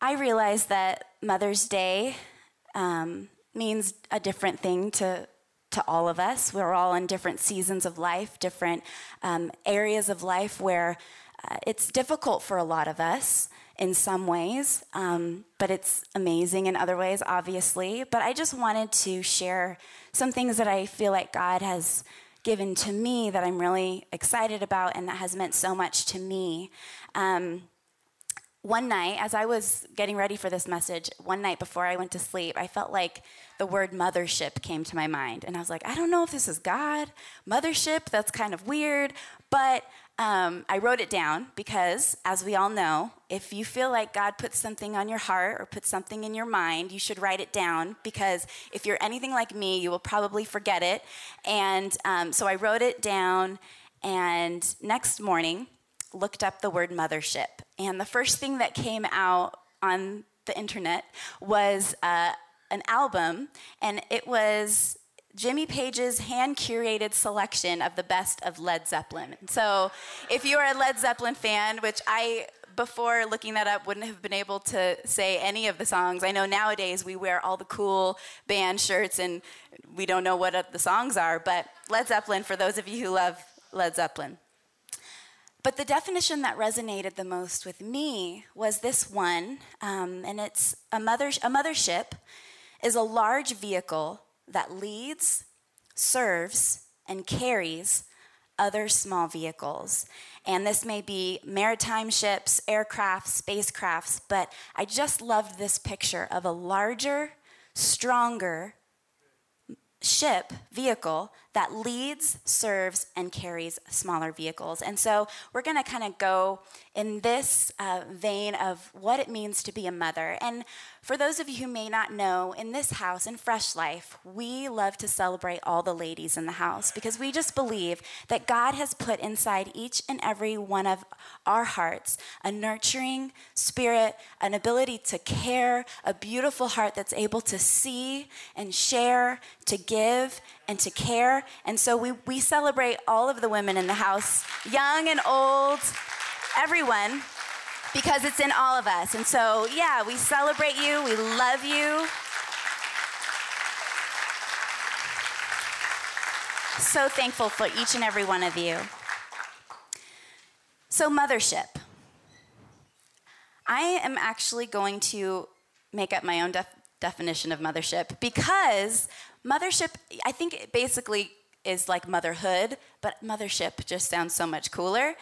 I realize that Mother's Day um, means a different thing to to all of us. We're all in different seasons of life, different um, areas of life where uh, it's difficult for a lot of us in some ways, um, but it's amazing in other ways, obviously. But I just wanted to share some things that I feel like God has given to me that I'm really excited about and that has meant so much to me. Um, one night, as I was getting ready for this message, one night before I went to sleep, I felt like the word mothership came to my mind. And I was like, I don't know if this is God, mothership, that's kind of weird. But um, I wrote it down because, as we all know, if you feel like God put something on your heart or put something in your mind, you should write it down because if you're anything like me, you will probably forget it. And um, so I wrote it down, and next morning, looked up the word mothership. And the first thing that came out on the internet was uh, an album, and it was Jimmy Page's hand curated selection of the best of Led Zeppelin. So, if you are a Led Zeppelin fan, which I, before looking that up, wouldn't have been able to say any of the songs. I know nowadays we wear all the cool band shirts and we don't know what the songs are, but Led Zeppelin, for those of you who love Led Zeppelin. But the definition that resonated the most with me was this one, um, and it's a, mother, a mothership is a large vehicle that leads, serves, and carries other small vehicles. And this may be maritime ships, aircraft, spacecrafts, but I just loved this picture of a larger, stronger, ship, vehicle that leads, serves, and carries smaller vehicles. And so we're going to kind of go in this uh, vein of what it means to be a mother. And for those of you who may not know, in this house, in Fresh Life, we love to celebrate all the ladies in the house because we just believe that God has put inside each and every one of our hearts a nurturing spirit, an ability to care, a beautiful heart that's able to see and share, to give and to care. And so we, we celebrate all of the women in the house, young and old, everyone because it's in all of us. And so, yeah, we celebrate you, we love you. So thankful for each and every one of you. So, mothership. I am actually going to make up my own def- definition of mothership because mothership, I think it basically is like motherhood, but mothership just sounds so much cooler.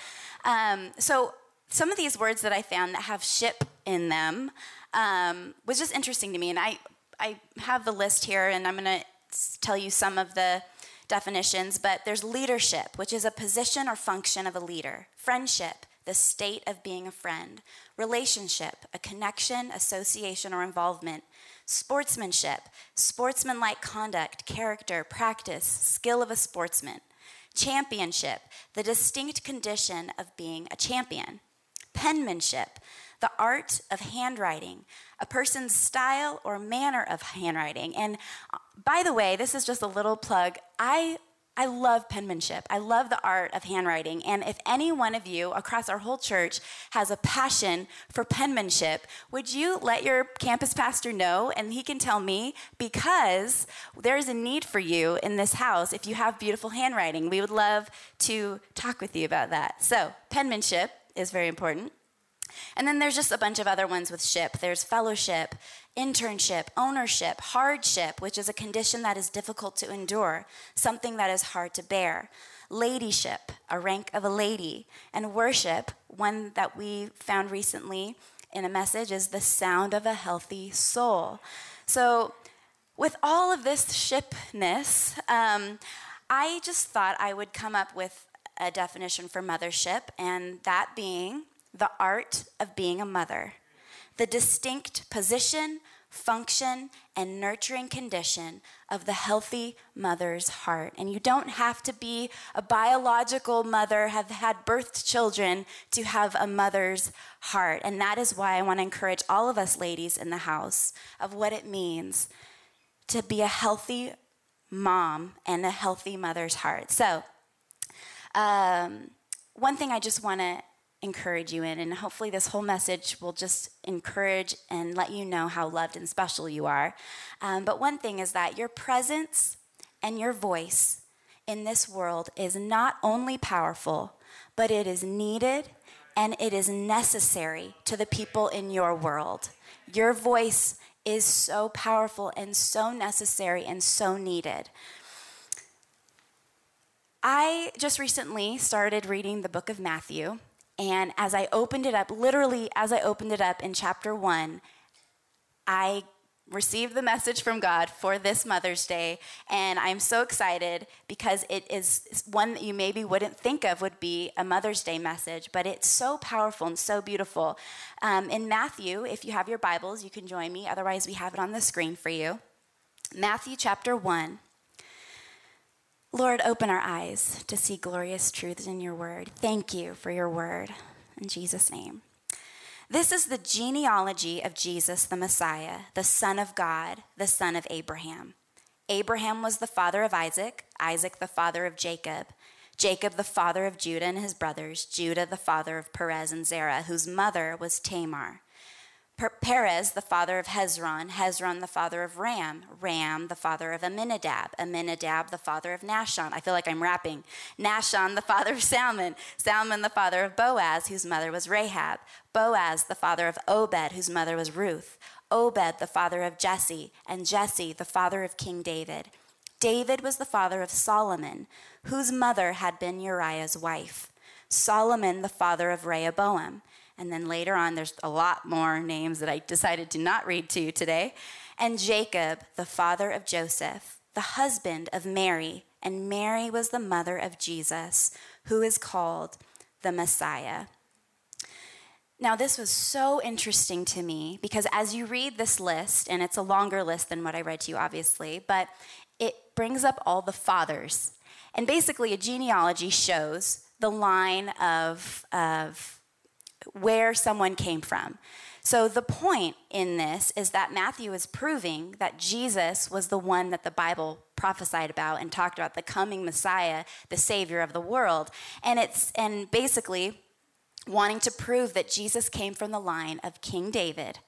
Um, so some of these words that I found that have ship in them um, was just interesting to me. And I, I have the list here, and I'm going to tell you some of the definitions. But there's leadership, which is a position or function of a leader, friendship, the state of being a friend, relationship, a connection, association, or involvement, sportsmanship, sportsmanlike conduct, character, practice, skill of a sportsman, championship, the distinct condition of being a champion penmanship, the art of handwriting, a person's style or manner of handwriting. And uh, by the way, this is just a little plug. I I love penmanship. I love the art of handwriting. And if any one of you across our whole church has a passion for penmanship, would you let your campus pastor know and he can tell me because there's a need for you in this house if you have beautiful handwriting. We would love to talk with you about that. So, penmanship is very important. And then there's just a bunch of other ones with ship. There's fellowship, internship, ownership, hardship, which is a condition that is difficult to endure, something that is hard to bear. Ladyship, a rank of a lady. And worship, one that we found recently in a message, is the sound of a healthy soul. So, with all of this shipness, um, I just thought I would come up with a definition for mothership, and that being the art of being a mother, the distinct position, function, and nurturing condition of the healthy mother's heart. And you don't have to be a biological mother, have had birthed children to have a mother's heart. And that is why I want to encourage all of us ladies in the house of what it means to be a healthy mom and a healthy mother's heart. So, um, one thing I just want to encourage you in. And hopefully, this whole message will just encourage and let you know how loved and special you are. Um, but one thing is that your presence and your voice in this world is not only powerful, but it is needed and it is necessary to the people in your world. Your voice is so powerful and so necessary and so needed. I just recently started reading the book of Matthew, and as I opened it up, literally as I opened it up in chapter one, I received the message from God for this Mother's Day, and I'm so excited because it is one that you maybe wouldn't think of would be a Mother's Day message, but it's so powerful and so beautiful. Um, in Matthew, if you have your Bibles, you can join me. Otherwise, we have it on the screen for you. Matthew chapter 1. Lord, open our eyes to see glorious truths in your word. Thank you for your word. In Jesus' name. This is the genealogy of Jesus, the Messiah, the Son of God, the son of Abraham. Abraham was the father of Isaac, Isaac the father of Jacob, Jacob the father of Judah and his brothers, Judah the father of Perez and Zerah, whose mother was Tamar. Perez, the father of Hezron, Hezron, the father of Ram, Ram, the father of Amminadab, Amminadab, the father of Nahshon. I feel like I'm rapping. Nahshon, the father of Salmon, Salmon, the father of Boaz, whose mother was Rahab, Boaz, the father of Obed, whose mother was Ruth, Obed, the father of Jesse, and Jesse, the father of King David. David was the father of Solomon, whose mother had been Uriah's wife. Solomon, the father of Rehoboam. And then later on, there's a lot more names that I decided to not read to you today. And Jacob, the father of Joseph, the husband of Mary, and Mary was the mother of Jesus, who is called the Messiah. Now, this was so interesting to me because as you read this list, and it's a longer list than what I read to you, obviously, but it brings up all the fathers. And basically, a genealogy shows the line of, of where someone came from. So, the point in this is that Matthew is proving that Jesus was the one that the Bible prophesied about and talked about the coming Messiah, the Savior of the world. And it's, and basically, wanting to prove that Jesus came from the line of King David.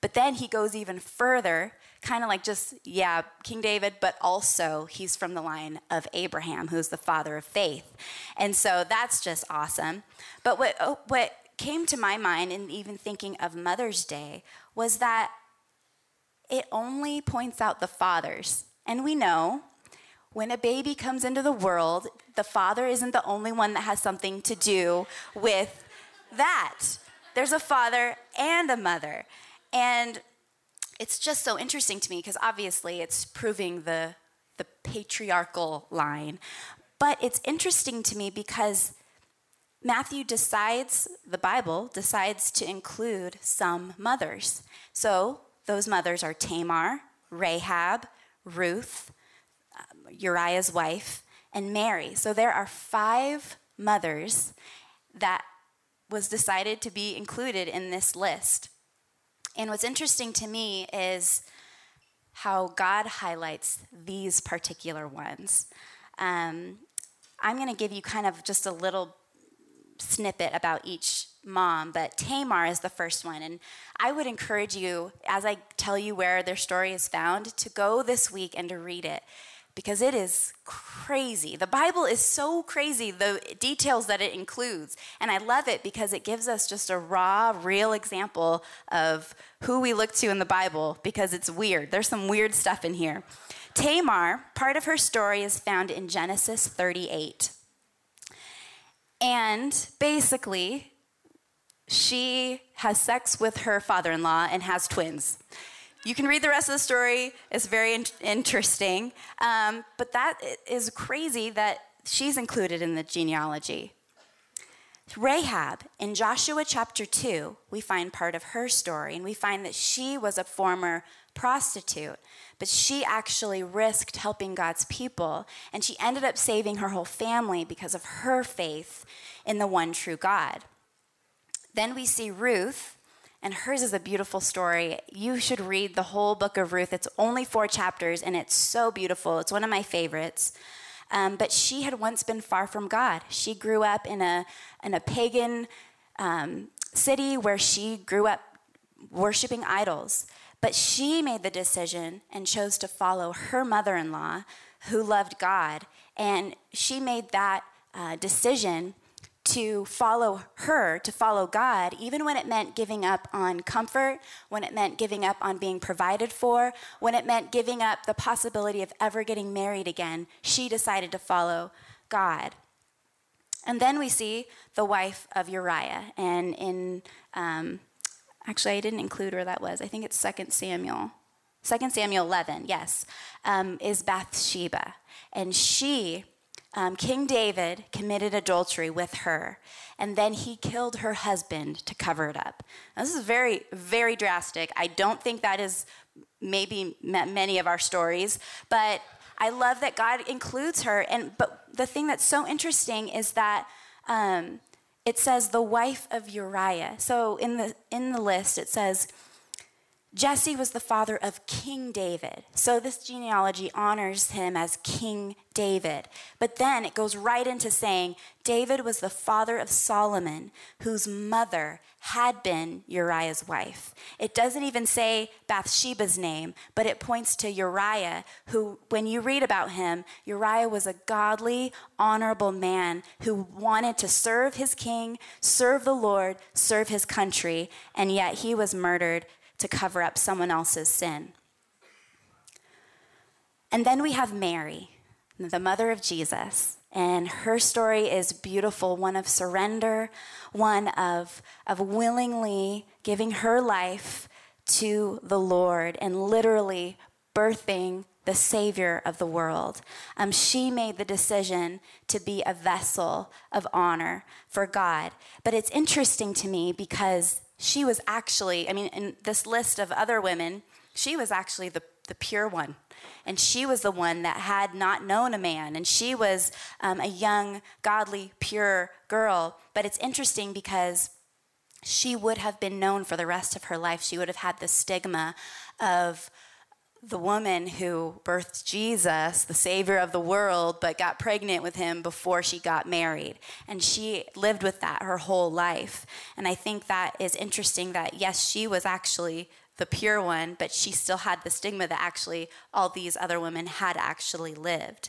But then he goes even further, kind of like just, yeah, King David, but also he's from the line of Abraham, who's the father of faith. And so that's just awesome. But what, oh, what came to my mind in even thinking of Mother's Day was that it only points out the fathers. And we know when a baby comes into the world, the father isn't the only one that has something to do with that. There's a father and a mother. And it's just so interesting to me because obviously it's proving the, the patriarchal line. But it's interesting to me because Matthew decides, the Bible decides to include some mothers. So those mothers are Tamar, Rahab, Ruth, um, Uriah's wife, and Mary. So there are five mothers that was decided to be included in this list. And what's interesting to me is how God highlights these particular ones. Um, I'm going to give you kind of just a little snippet about each mom, but Tamar is the first one. And I would encourage you, as I tell you where their story is found, to go this week and to read it because it is crazy. The Bible is so crazy, the details that it includes. And I love it because it gives us just a raw, real example of who we look to in the Bible because it's weird. There's some weird stuff in here. Tamar, part of her story is found in Genesis 38. And basically, she has sex with her father in law and has twins. You can read the rest of the story, it's very in- interesting. Um, but that is crazy that she's included in the genealogy. Rahab, in Joshua chapter 2, we find part of her story, and we find that she was a former prostitute, but she actually risked helping God's people, and she ended up saving her whole family because of her faith in the one true God. Then we see Ruth, and hers is a beautiful story. You should read the whole book of Ruth. It's only four chapters, and it's so beautiful. It's one of my favorites. Um, but she had once been far from God. She grew up in a, in a pagan um, city where she grew up worshiping idols. But she made the decision and chose to follow her mother in law, who loved God. And she made that uh, decision to follow her, to follow God, even when it meant giving up on comfort, when it meant giving up on being provided for, when it meant giving up the possibility of ever getting married again, she decided to follow God. And then we see the wife of Uriah. And in, um, actually, I didn't include where that was. I think it's 2 Samuel. 2 Samuel 11, yes, um, is Bathsheba. And she um, King David committed adultery with her, and then he killed her husband to cover it up. Now, this is very, very drastic. I don't think that is maybe many of our stories, but I love that God includes her. And but the thing that's so interesting is that um, it says the wife of Uriah. So in the in the list it says Jesse was the father of King David. So this genealogy honors him as King David. But then it goes right into saying David was the father of Solomon, whose mother had been Uriah's wife. It doesn't even say Bathsheba's name, but it points to Uriah, who, when you read about him, Uriah was a godly, honorable man who wanted to serve his king, serve the Lord, serve his country, and yet he was murdered to cover up someone else's sin. And then we have Mary, the mother of Jesus. And her story is beautiful one of surrender, one of, of willingly giving her life to the Lord and literally birthing the Savior of the world. Um, she made the decision to be a vessel of honor for God. But it's interesting to me because she was actually, I mean, in this list of other women, she was actually the, the pure one. And she was the one that had not known a man. And she was um, a young, godly, pure girl. But it's interesting because she would have been known for the rest of her life. She would have had the stigma of the woman who birthed Jesus, the Savior of the world, but got pregnant with him before she got married. And she lived with that her whole life. And I think that is interesting that, yes, she was actually the pure one, but she still had the stigma that actually all these other women had actually lived.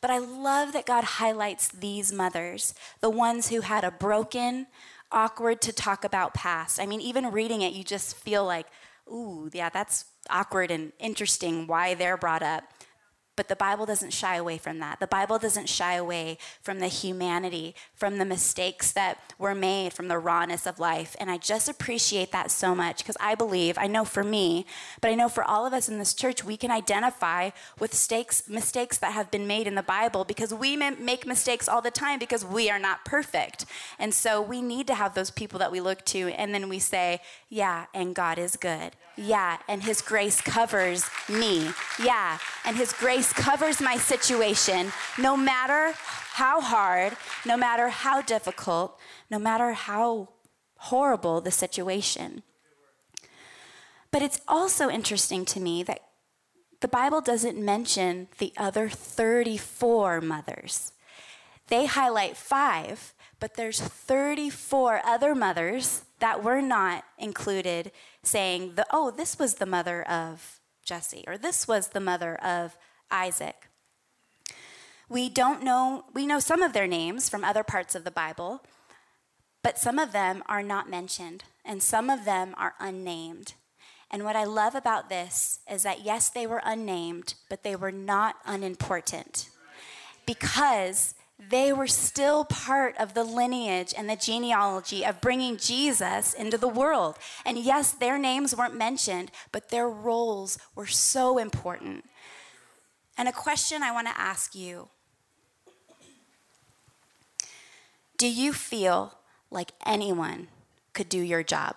But I love that God highlights these mothers, the ones who had a broken, awkward to talk about past. I mean, even reading it, you just feel like, ooh, yeah, that's awkward and interesting why they're brought up. But the Bible doesn't shy away from that. The Bible doesn't shy away from the humanity, from the mistakes that were made, from the rawness of life. And I just appreciate that so much because I believe, I know for me, but I know for all of us in this church, we can identify with mistakes, mistakes that have been made in the Bible because we make mistakes all the time because we are not perfect. And so we need to have those people that we look to and then we say, yeah, and God is good. Yeah, and His grace covers me. Yeah, and His grace covers my situation no matter how hard, no matter how difficult, no matter how horrible the situation. But it's also interesting to me that the Bible doesn't mention the other 34 mothers. They highlight five, but there's 34 other mothers that were not included saying, the, oh, this was the mother of Jesse, or this was the mother of Isaac. We don't know, we know some of their names from other parts of the Bible, but some of them are not mentioned, and some of them are unnamed. And what I love about this is that, yes, they were unnamed, but they were not unimportant because they were still part of the lineage and the genealogy of bringing Jesus into the world. And yes, their names weren't mentioned, but their roles were so important. And a question I want to ask you Do you feel like anyone could do your job?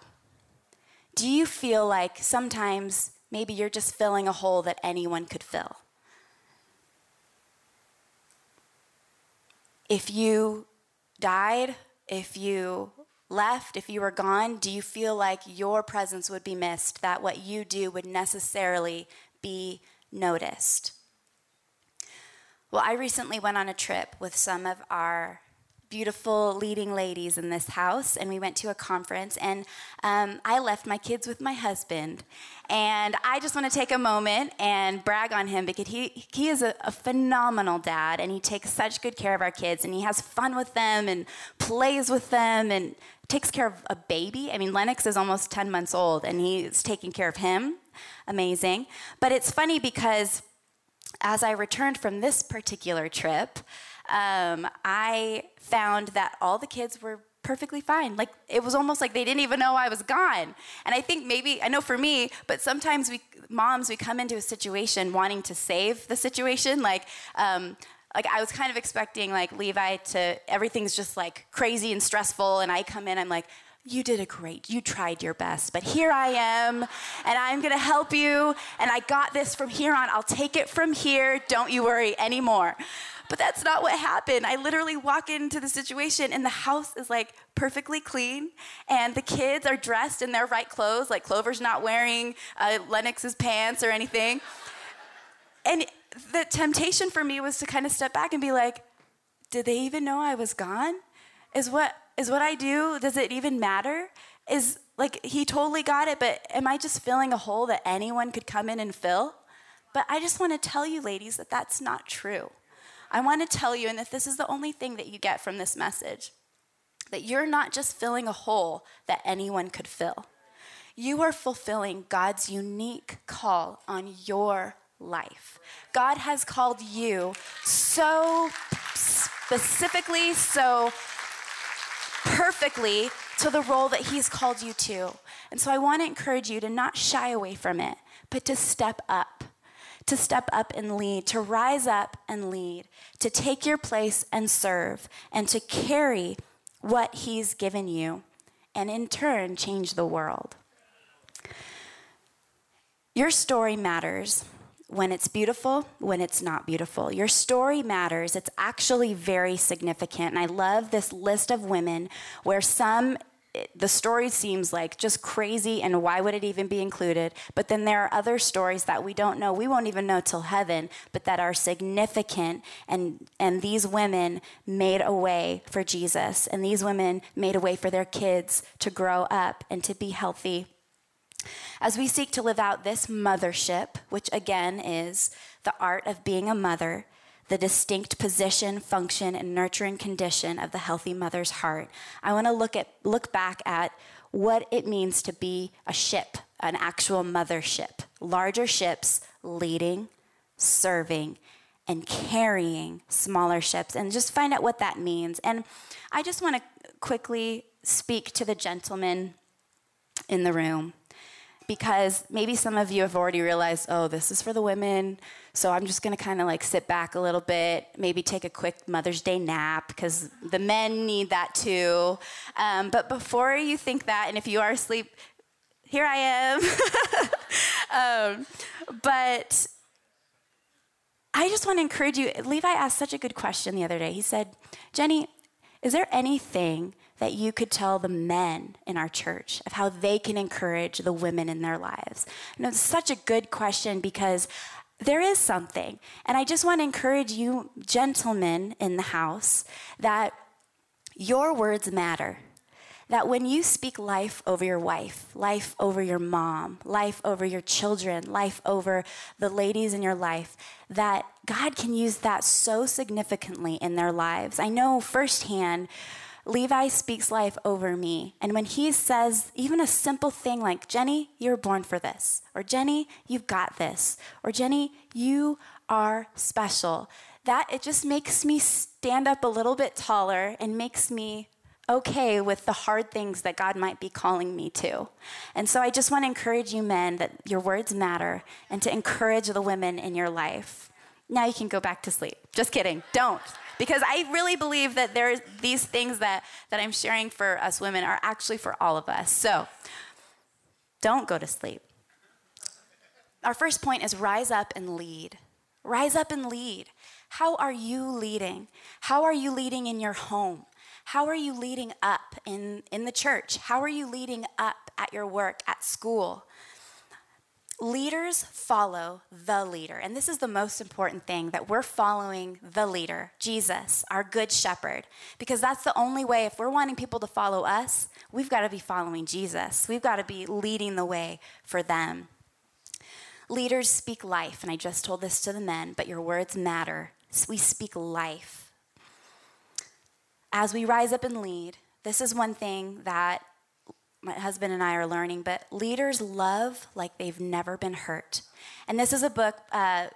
Do you feel like sometimes maybe you're just filling a hole that anyone could fill? if you died, if you left, if you were gone, do you feel like your presence would be missed, that what you do would necessarily be noticed? Well, I recently went on a trip with some of our beautiful leading ladies in this house, and we went to a conference. And um, I left my kids with my husband. And I just want to take a moment and brag on him because he, he is a, a, phenomenal dad, and he takes such good care of our kids, and he has fun with them and plays with them and takes care of a baby. I mean, Lennox is almost 10 months old, and he's taking care of him. Amazing. But it's funny because as I returned from this particular trip, um, I found that all the kids were perfectly fine. Like it was almost like they didn't even know I was gone. And I think maybe I know for me, but sometimes we moms we come into a situation wanting to save the situation. Like um, like I was kind of expecting like Levi to everything's just like crazy and stressful, and I come in, I'm like. You did a great, you tried your best, but here I am, and I'm gonna help you, and I got this from here on. I'll take it from here. Don't you worry anymore. But that's not what happened. I literally walk into the situation and the house is like perfectly clean and the kids are dressed in their right clothes, like Clover's not wearing uh, Lennox's pants or anything. And the temptation for me was to kind of step back and be like, did they even know I was gone? Is what is what I do, does it even matter? Is like he totally got it, but am I just filling a hole that anyone could come in and fill? But I just want to tell you, ladies, that that's not true. I want to tell you, and if this is the only thing that you get from this message, that you're not just filling a hole that anyone could fill. You are fulfilling God's unique call on your life. God has called you so specifically, so perfectly to the role that He's called you to. And so I want to encourage you to not shy away from it, but to step up to step up and lead, to rise up and lead, to take your place and serve, and to carry what He's given you, and in turn, change the world. Your story matters when it's beautiful, when it's not beautiful. Your story matters. It's actually very significant. And I love this list of women where some the story seems like just crazy and why would it even be included but then there are other stories that we don't know we won't even know till heaven but that are significant and and these women made a way for jesus and these women made a way for their kids to grow up and to be healthy as we seek to live out this mothership which again is the art of being a mother the distinct position, function, and nurturing condition of the healthy mother's heart. I want to look at look back at what it means to be a ship, an actual mothership. Larger ships leading, serving, and carrying smaller ships, and just find out what that means. And I just want to quickly speak to the gentleman in the room because maybe some of you have already realized, oh, this is for the women. So I'm just going to kind of like sit back a little bit, maybe take a quick Mother's Day nap because the men need that too. Um, but before you think that, and if you are asleep, here I am. um, but I just want to encourage you. Levi asked such a good question the other day. He said, Jenny, is there anything that you could tell the men in our church of how they can encourage the women in their lives? And it's such a good question because there is something. And I just want to encourage you, gentlemen in the house, that your words matter. That when you speak life over your wife, life over your mom, life over your children, life over the ladies in your life, that God can use that so significantly in their lives. I know firsthand Levi speaks life over me. And when he says even a simple thing like, Jenny, you are born for this, or Jenny, you've got this, or Jenny, you are special, that it just makes me stand up a little bit taller and makes me okay with the hard things that God might be calling me to. And so I just want to encourage you, men, that your words matter and to encourage the women in your life. Now you can go back to sleep. Just kidding. Don't because I really believe that there these things that, that I'm sharing for us women are actually for all of us. So don't go to sleep. Our first point is rise up and lead. Rise up and lead. How are you leading? How are you leading in your home? How are you leading up in, in the church? How are you leading up at your work, at school? Leaders follow the leader. And this is the most important thing that we're following the leader, Jesus, our good shepherd. Because that's the only way, if we're wanting people to follow us, we've got to be following Jesus. We've got to be leading the way for them. Leaders speak life, and I just told this to the men, but your words matter. We speak life. As we rise up and lead, this is one thing that my husband and I are learning, but leaders love like they've never been hurt. And this is a book uh,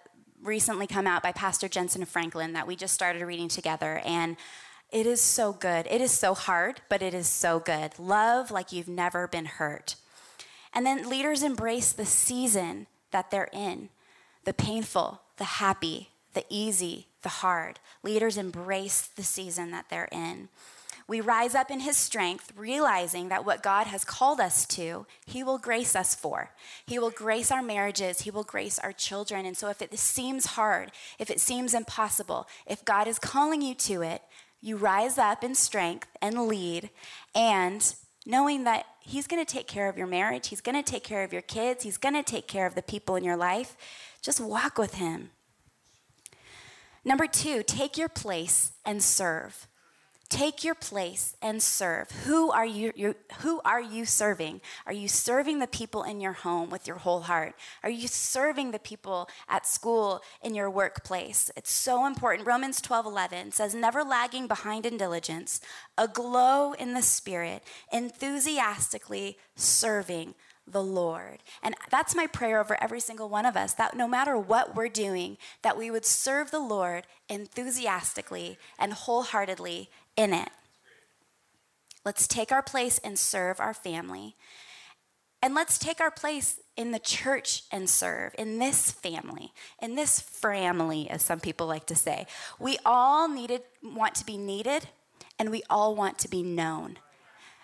recently come out by Pastor Jentezen Franklin that we just started reading together. And it is so good. It is so hard, but it is so good. Love like you've never been hurt. And then leaders embrace the season that they're in the painful, the happy, the easy, the hard. Leaders embrace the season that they're in. We rise up in His strength, realizing that what God has called us to, He will grace us for. He will grace our marriages, He will grace our children. And so, if it seems hard, if it seems impossible, if God is calling you to it, you rise up in strength and lead, and knowing that He's going to take care of your marriage, He's going to take care of your kids, He's going to take care of the people in your life. Just walk with Him. Number two, take your place and serve. Take your place and serve. Who are you, you, who are you serving? Are you serving the people in your home with your whole heart? Are you serving the people at school in your workplace? It's so important. Romans 12, 11 says, never lagging behind in diligence, aglow in the spirit, enthusiastically serving the Lord. And that's my prayer over every single one of us that no matter what we're doing, that we would serve the Lord enthusiastically and wholeheartedly in it. Let's take our place and serve our family. And let's take our place in the church and serve, in this family, in this family, as some people like to say. We all needed, want to be needed, and we all want to be known,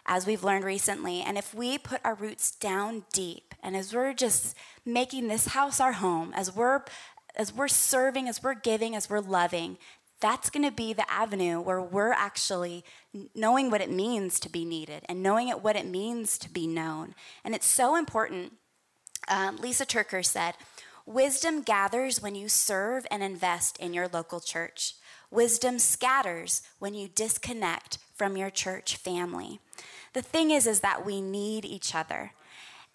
as we've learned recently. And if we put our roots down deep, and as we're just making this house our home, as we're as we're serving, as we're giving, as we're loving, that's going to be the avenue where we're actually knowing what it means to be needed and knowing it, what it means to be known. And it's so important. Um, Lysa TerKeurst said, Wisdom gathers when you serve and invest in your local church. Wisdom scatters when you disconnect from your church family. The thing is, is that we need each other.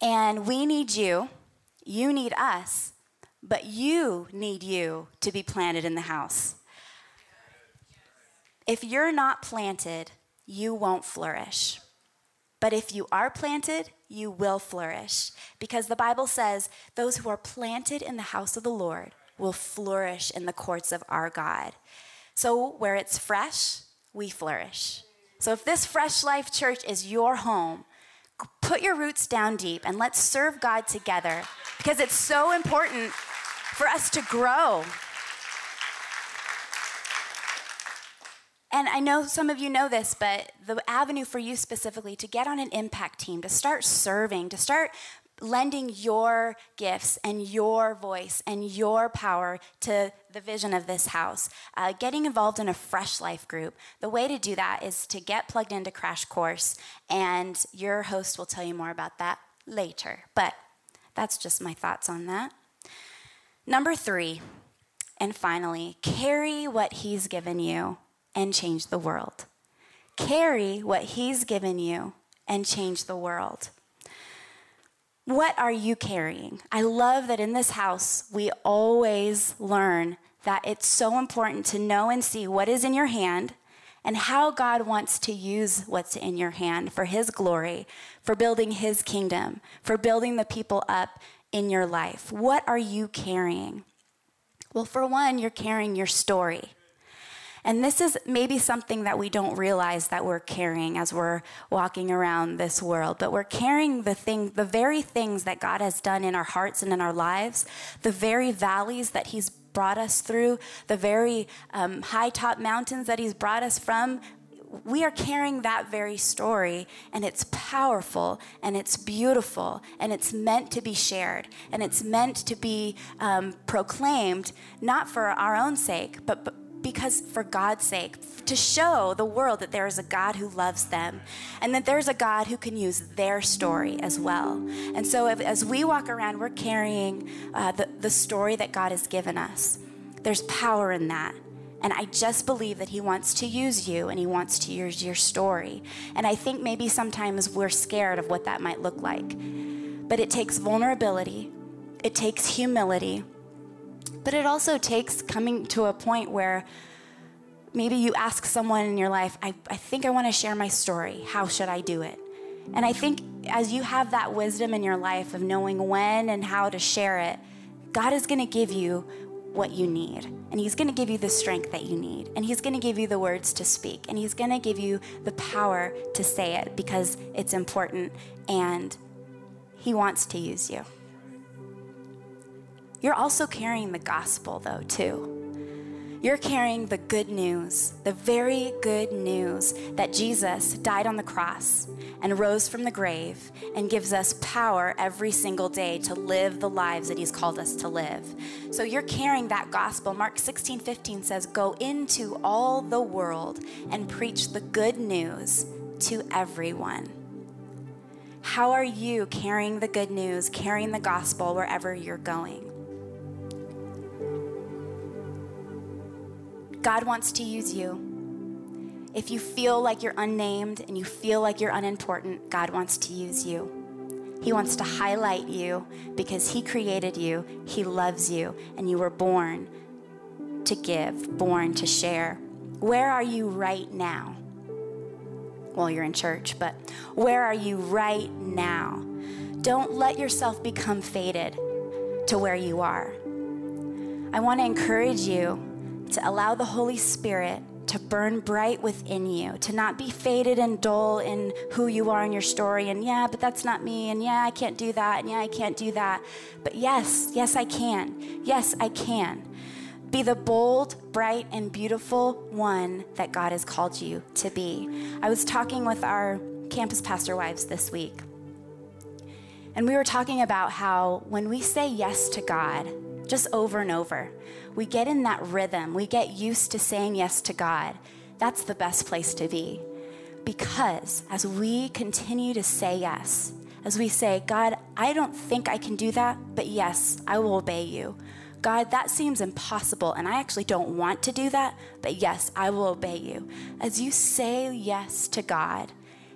And we need you, you need us, but you need you to be planted in the house. If you're not planted, you won't flourish. But if you are planted, you will flourish. Because the Bible says those who are planted in the house of the Lord will flourish in the courts of our God. So where it's fresh, we flourish. So if this Fresh Life Church is your home, put your roots down deep and let's serve God together because it's so important for us to grow And I know some of you know this, but the avenue for you specifically to get on an impact team, to start serving, to start lending your gifts and your voice and your power to the vision of this house. Uh, getting involved in a fresh life group. The way to do that is to get plugged into Crash Course, and your host will tell you more about that later. But that's just my thoughts on that. Number three, and finally, carry what he's given you and change the world. Carry what He's given you and change the world. What are you carrying? I love that in this house, we always learn that it's so important to know and see what is in your hand and how God wants to use what's in your hand for His glory, for building His kingdom, for building the people up in your life. What are you carrying? Well, for one, you're carrying your story. And this is maybe something that we don't realize that we're carrying as we're walking around this world, but we're carrying the thing, the very things that God has done in our hearts and in our lives, the very valleys that He's brought us through, the very um, high top mountains that He's brought us from. We are carrying that very story, and it's powerful, and it's beautiful, and it's meant to be shared, and it's meant to be um, proclaimed, not for our own sake, but, but because for God's sake, to show the world that there is a God who loves them and that there's a God who can use their story as well. And so if, as we walk around, we're carrying uh, the, the story that God has given us. There's power in that. And I just believe that He wants to use you and He wants to use your story. And I think maybe sometimes we're scared of what that might look like. But it takes vulnerability, it takes humility, but it also takes coming to a point where maybe you ask someone in your life, I, I think I want to share my story. How should I do it? And I think as you have that wisdom in your life of knowing when and how to share it, God is going to give you what you need. And He's going to give you the strength that you need. And He's going to give you the words to speak. And He's going to give you the power to say it because it's important and He wants to use you. You're also carrying the gospel, though, too. You're carrying the good news, the very good news that Jesus died on the cross and rose from the grave and gives us power every single day to live the lives that he's called us to live. So you're carrying that gospel. Mark 16, 15 says, Go into all the world and preach the good news to everyone. How are you carrying the good news, carrying the gospel wherever you're going? God wants to use you. If you feel like you're unnamed and you feel like you're unimportant, God wants to use you. He wants to highlight you because He created you, He loves you, and you were born to give, born to share. Where are you right now? Well, you're in church, but where are you right now? Don't let yourself become faded to where you are. I want to encourage you to allow the Holy Spirit to burn bright within you, to not be faded and dull in who you are in your story. And yeah, but that's not me. And yeah, I can't do that. And yeah, I can't do that. But yes, yes, I can. Yes, I can. Be the bold, bright, and beautiful one that God has called you to be. I was talking with our campus pastor wives this week. And we were talking about how when we say yes to God, just over and over, we get in that rhythm. We get used to saying yes to God. That's the best place to be. Because as we continue to say yes, as we say, God, I don't think I can do that, but yes, I will obey you. God, that seems impossible, and I actually don't want to do that, but yes, I will obey you. As you say yes to God,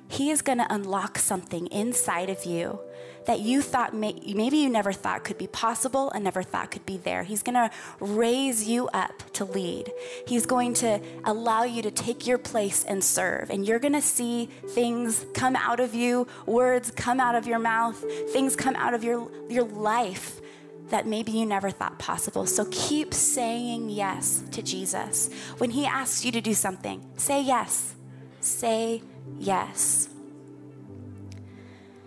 He is going to unlock something inside of you that you thought may, maybe you never thought could be possible and never thought could be there. He's going to raise you up to lead. He's going to allow you to take your place and serve. And you're going to see things come out of you, words come out of your mouth, things come out of your, your life that maybe you never thought possible. So keep saying yes to Jesus. When he asks you to do something, say yes. Say yes.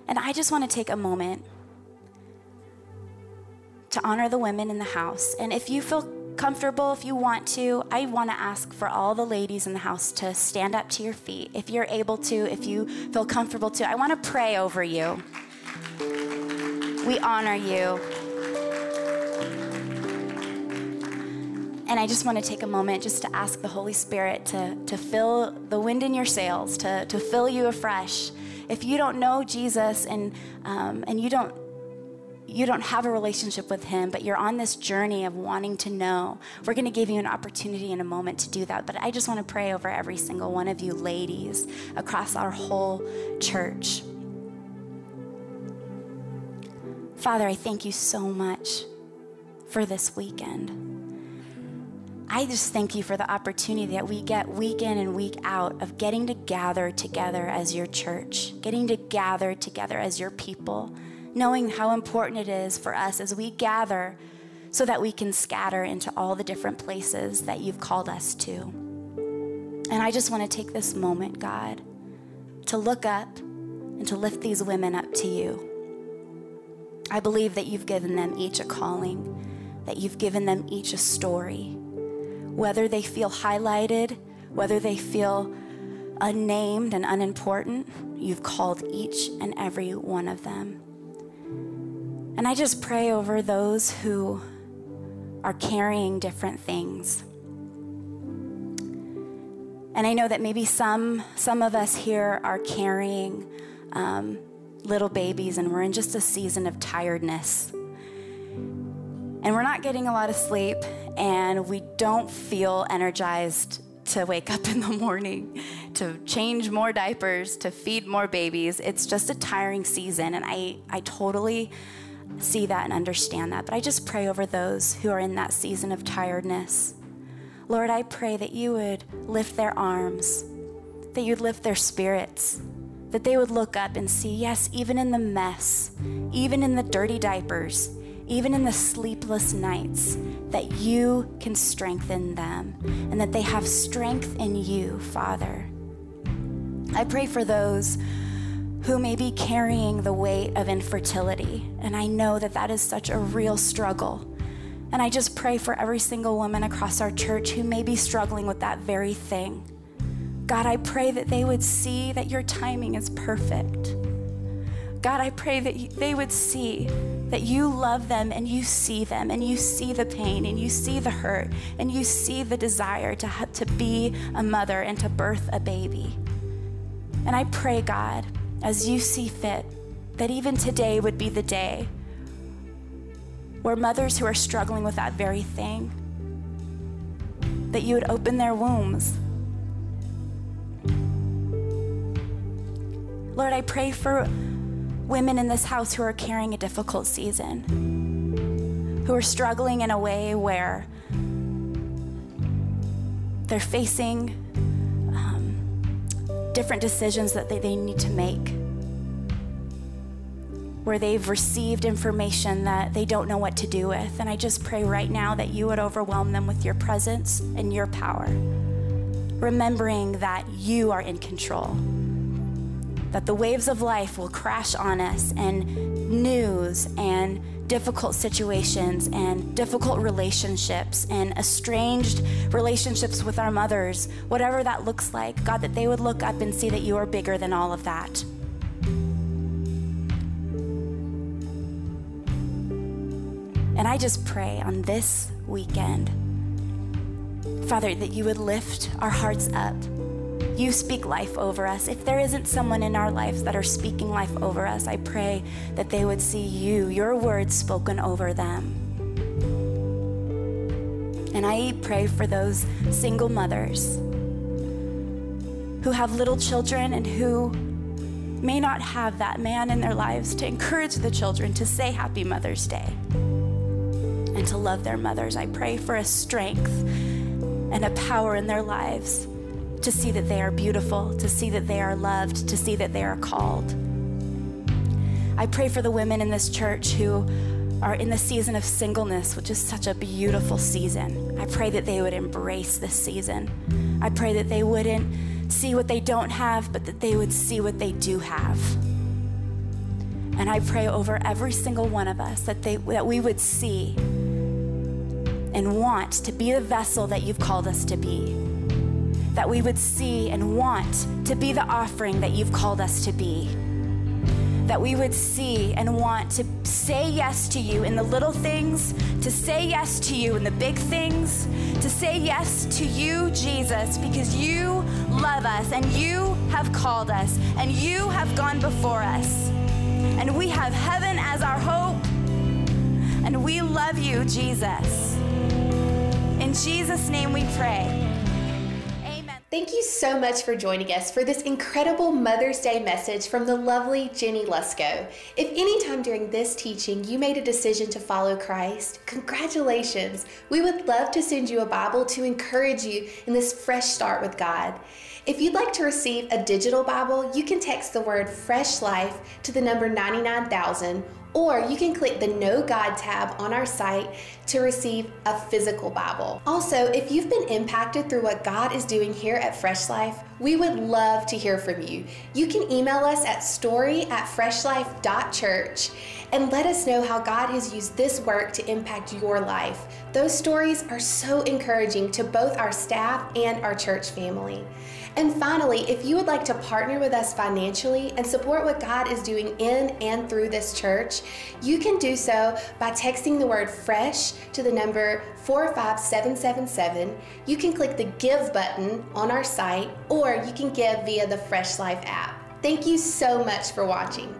And I just want to take a moment to honor the women in the house. And if you feel comfortable, if you want to, I want to ask for all the ladies in the house to stand up to your feet. If you're able to, if you feel comfortable to, I want to pray over you. We honor you. And I just want to take a moment just to ask the Holy Spirit to, to fill the wind in your sails, to, to fill you afresh if you don't know Jesus and um, and you don't you don't have a relationship with him, but you're on this journey of wanting to know, we're going to give you an opportunity in a moment to do that. But I just want to pray over every single one of you ladies across our whole church. Father, I thank you so much for this weekend. I just thank you for the opportunity that we get week in and week out of getting to gather together as your church, getting to gather together as your people, knowing how important it is for us as we gather so that we can scatter into all the different places that you've called us to. And I just want to take this moment, God, to look up and to lift these women up to you. I believe that you've given them each a calling, that you've given them each a story whether they feel highlighted, whether they feel unnamed and unimportant, you've called each and every one of them. And I just pray over those who are carrying different things. And I know that maybe some, some of us here are carrying um, little babies and we're in just a season of tiredness. And we're not getting a lot of sleep and we don't feel energized to wake up in the morning, to change more diapers, to feed more babies. It's just a tiring season. And I, I totally see that and understand that. But I just pray over those who are in that season of tiredness. Lord, I pray that you would lift their arms, that you'd lift their spirits, that they would look up and see, yes, even in the mess, even in the dirty diapers, even in the sleepless nights, that you can strengthen them and that they have strength in you, Father. I pray for those who may be carrying the weight of infertility, and I know that that is such a real struggle. And I just pray for every single woman across our church who may be struggling with that very thing. God, I pray that they would see that your timing is perfect. God, I pray that they would see that you love them and you see them and you see the pain and you see the hurt and you see the desire to, to be a mother and to birth a baby. And I pray, God, as you see fit, that even today would be the day where mothers who are struggling with that very thing, that you would open their wombs. Lord, I pray for women in this house who are carrying a difficult season, who are struggling in a way where they're facing um, different decisions that they, they need to make, where they've received information that they don't know what to do with. And I just pray right now that you would overwhelm them with your presence and your power, remembering that you are in control that the waves of life will crash on us and news and difficult situations and difficult relationships and estranged relationships with our mothers, whatever that looks like, God, that they would look up and see that you are bigger than all of that. And I just pray on this weekend, Father, that you would lift our hearts up you speak life over us. If there isn't someone in our lives that are speaking life over us, I pray that they would see you, your words spoken over them. And I pray for those single mothers who have little children and who may not have that man in their lives to encourage the children to say Happy Mother's Day and to love their mothers. I pray for a strength and a power in their lives to see that they are beautiful, to see that they are loved, to see that they are called. I pray for the women in this church who are in the season of singleness, which is such a beautiful season. I pray that they would embrace this season. I pray that they wouldn't see what they don't have, but that they would see what they do have. And I pray over every single one of us that, they, that we would see and want to be the vessel that you've called us to be that we would see and want to be the offering that you've called us to be. That we would see and want to say yes to you in the little things, to say yes to you in the big things, to say yes to you, Jesus, because you love us and you have called us and you have gone before us. And we have heaven as our hope. And we love you, Jesus. In Jesus' name we pray. Thank you so much for joining us for this incredible Mother's Day message from the lovely Jennie Lusko. If anytime during this teaching you made a decision to follow Christ, congratulations. We would love to send you a Bible to encourage you in this fresh start with God. If you'd like to receive a digital Bible, you can text the word Fresh Life to the number 99000 or you can click the Know God tab on our site to receive a physical Bible. Also, if you've been impacted through what God is doing here at Fresh Life, we would love to hear from you. You can email us at story at freshlife.church and let us know how God has used this work to impact your life. Those stories are so encouraging to both our staff and our church family. And finally, if you would like to partner with us financially and support what God is doing in and through this church, you can do so by texting the word fresh to the number 45777. You can click the give button on our site, or you can give via the Fresh Life app. Thank you so much for watching.